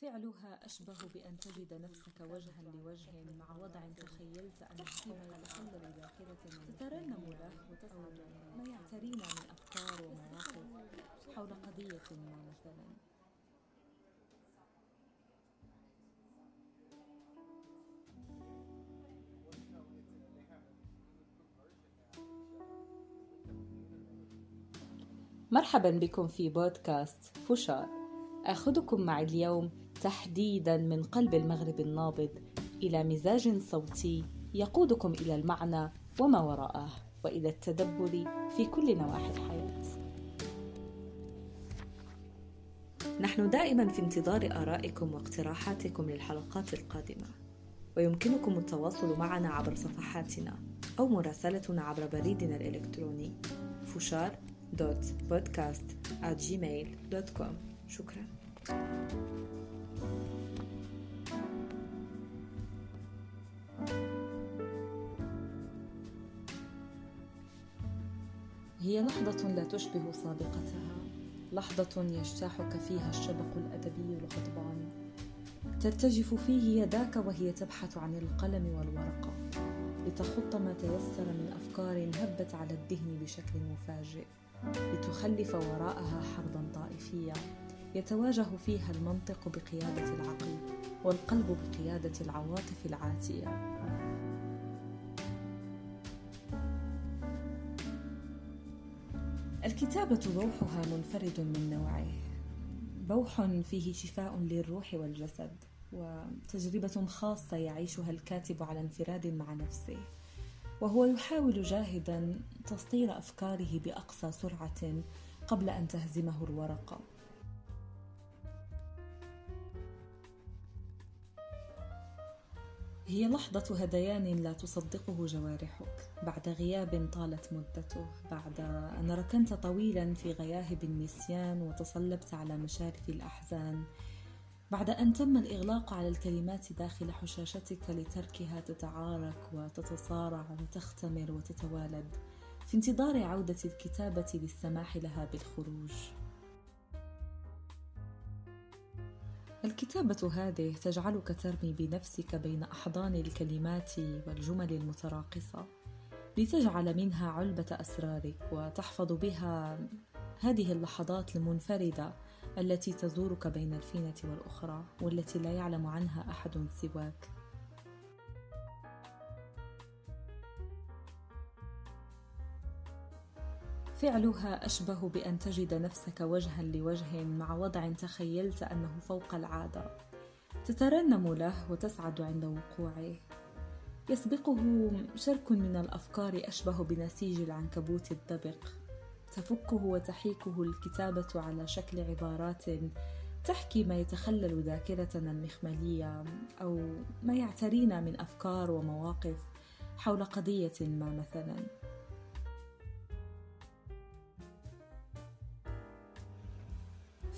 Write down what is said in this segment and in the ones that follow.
فعلها أشبه بأن تجد نفسك وجها لوجه مع وضع تخيلت أنه فوق الحل بذاكرة تترنم له وتسعد ما يعترينا من أفكار ومواقف حول قضية ما مثلا. مرحبا بكم في بودكاست فشار. آخذكم معي اليوم تحديدا من قلب المغرب النابض إلى مزاج صوتي يقودكم إلى المعنى وما وراءه وإلى التدبر في كل نواحي الحياة. نحن دائما في انتظار آرائكم واقتراحاتكم للحلقات القادمة ويمكنكم التواصل معنا عبر صفحاتنا أو مراسلتنا عبر بريدنا الإلكتروني فشار dot podcast Gmail dot com شكرا. هي لحظة لا تشبه سابقتها لحظة يجتاحك فيها الشبق الأدبي الغضبان. ترتجف فيه يداك وهي تبحث عن القلم والورقة لتخط ما تيسر من أفكار هبت على الذهن بشكل مفاجئ. لتخلف وراءها حربا طائفية. يتواجه فيها المنطق بقيادة العقل والقلب بقيادة العواطف العاتية. الكتابة بوحها منفرد من نوعه. بوح فيه شفاء للروح والجسد وتجربة خاصة يعيشها الكاتب على انفراد مع نفسه. وهو يحاول جاهدا تسطير أفكاره بأقصى سرعة قبل أن تهزمه الورقة. هي لحظة هذيان لا تصدقه جوارحك. بعد غياب طالت مدته. بعد أن ركنت طويلا في غياهب النسيان وتصلبت على مشارف الأحزان. بعد أن تم الإغلاق على الكلمات داخل حشاشتك لتركها تتعارك وتتصارع وتختمر وتتوالد. في انتظار عودة الكتابة للسماح لها بالخروج. الكتابة هذه تجعلك ترمي بنفسك بين أحضان الكلمات والجمل المتراقصة لتجعل منها علبة أسرارك وتحفظ بها هذه اللحظات المنفردة التي تزورك بين الفينة والأخرى والتي لا يعلم عنها أحد سواك. فعلها أشبه بأن تجد نفسك وجها لوجه مع وضع تخيلت أنه فوق العادة. تترنم له وتسعد عند وقوعه. يسبقه شرك من الأفكار أشبه بنسيج العنكبوت الدبق. تفكه وتحيكه الكتابة على شكل عبارات تحكي ما يتخلل ذاكرتنا المخملية أو ما يعترينا من أفكار ومواقف حول قضية ما مثلاً.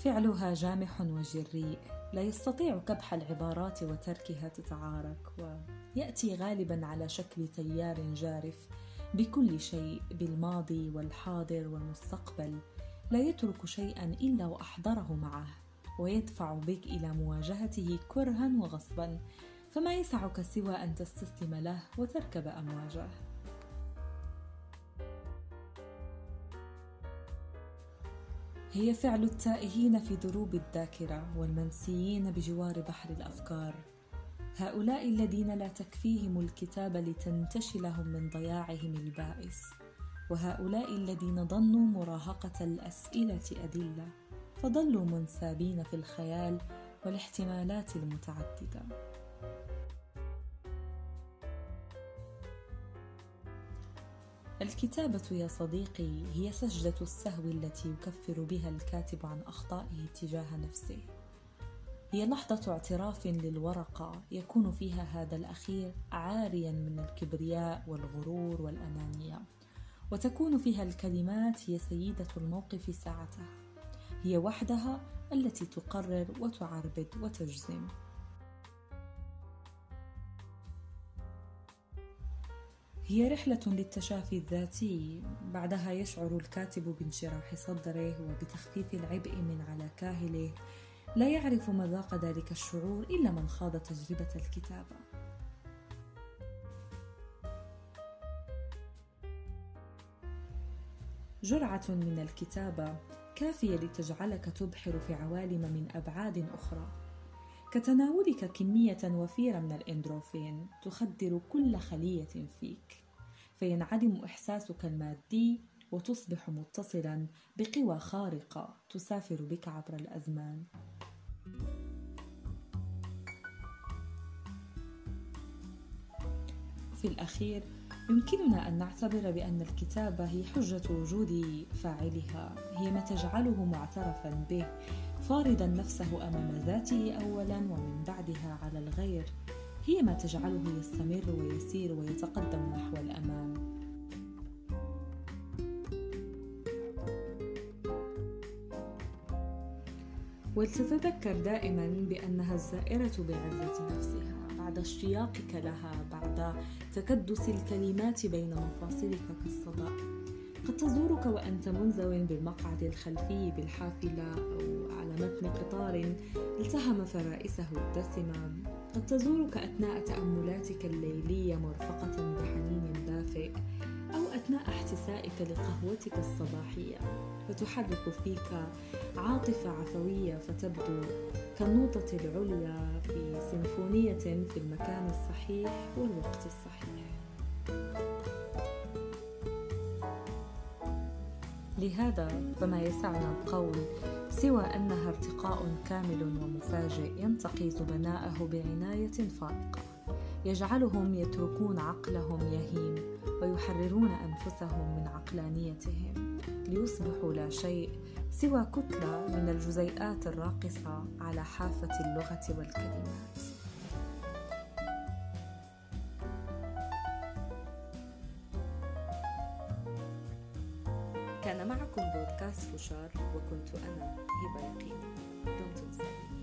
فعلها جامح وجريء لا يستطيع كبح العبارات وتركها تتعارك ويأتي غالبا على شكل تيار جارف بكل شيء بالماضي والحاضر والمستقبل. لا يترك شيئا إلا وأحضره معه ويدفع بك إلى مواجهته كرها وغصبا فما يسعك سوى أن تستسلم له وتركب أمواجه. هي فعل التائهين في دروب الذاكرة والمنسيين بجوار بحر الأفكار. هؤلاء الذين لا تكفيهم الكتابة لتنتشلهم من ضياعهم البائس. وهؤلاء الذين ظنوا مراهقة الأسئلة أدلة فظلوا منسابين في الخيال والاحتمالات المتعددة. الكتابة يا صديقي هي سجدة السهو التي يكفر بها الكاتب عن أخطائه تجاه نفسه. هي لحظة اعتراف للورقة يكون فيها هذا الأخير عاريا من الكبرياء والغرور والأنانية، وتكون فيها الكلمات هي سيدة الموقف ساعتها. هي وحدها التي تقرر وتعربد وتجزم. هي رحلة للتشافي الذاتي بعدها يشعر الكاتب بانشراح صدره وبتخفيف العبء من على كاهله. لا يعرف مذاق ذلك الشعور إلا من خاض تجربة الكتابة. جرعة من الكتابة كافية لتجعلك تبحر في عوالم من أبعاد أخرى. كتناولك كمية وفيرة من الإندروفين تخدر كل خلية فيك فينعدم إحساسك المادي وتصبح متصلا بقوى خارقة تسافر بك عبر الأزمان. في الأخير يمكننا أن نعتبر بأن الكتابة هي حجة وجود فاعلها هي ما تجعله معترفا به فارضا نفسه أمام ذاته أولا ومن بعدها على الغير. هي ما تجعله يستمر ويسير ويتقدم نحو الأمام. ولتتذكر دائما بأنها الزائرة بعزة نفسها. بعد اشتياقك لها بعد تكدس الكلمات بين مفاصلك كالصدى قد تزورك وأنت منزو بالمقعد الخلفي بالحافلة أو على متن قطار التهم فرائسه الدسمة. قد تزورك أثناء تأملاتك الليلية مرفقة بحنين دافئ أو أثناء احتسائك لقهوتك الصباحية. فتحرك فيك عاطفة عفوية فتبدو كالنوطة العليا في سيمفونية في المكان الصحيح والوقت الصحيح. لهذا فما يسعنا القول سوى أنها ارتقاء كامل ومفاجئ ينتقي زبناءه بعناية فائقة. يجعلهم يتركون عقلهم يهيم ويحررون أنفسهم من عقلانيتهم ليصبحوا لا شيء سوى كتلة من الجزيئات الراقصة على حافة اللغة والكلمات. معكم بودكاست فشار وكنت أنا هبة يقين. دمتم سالمين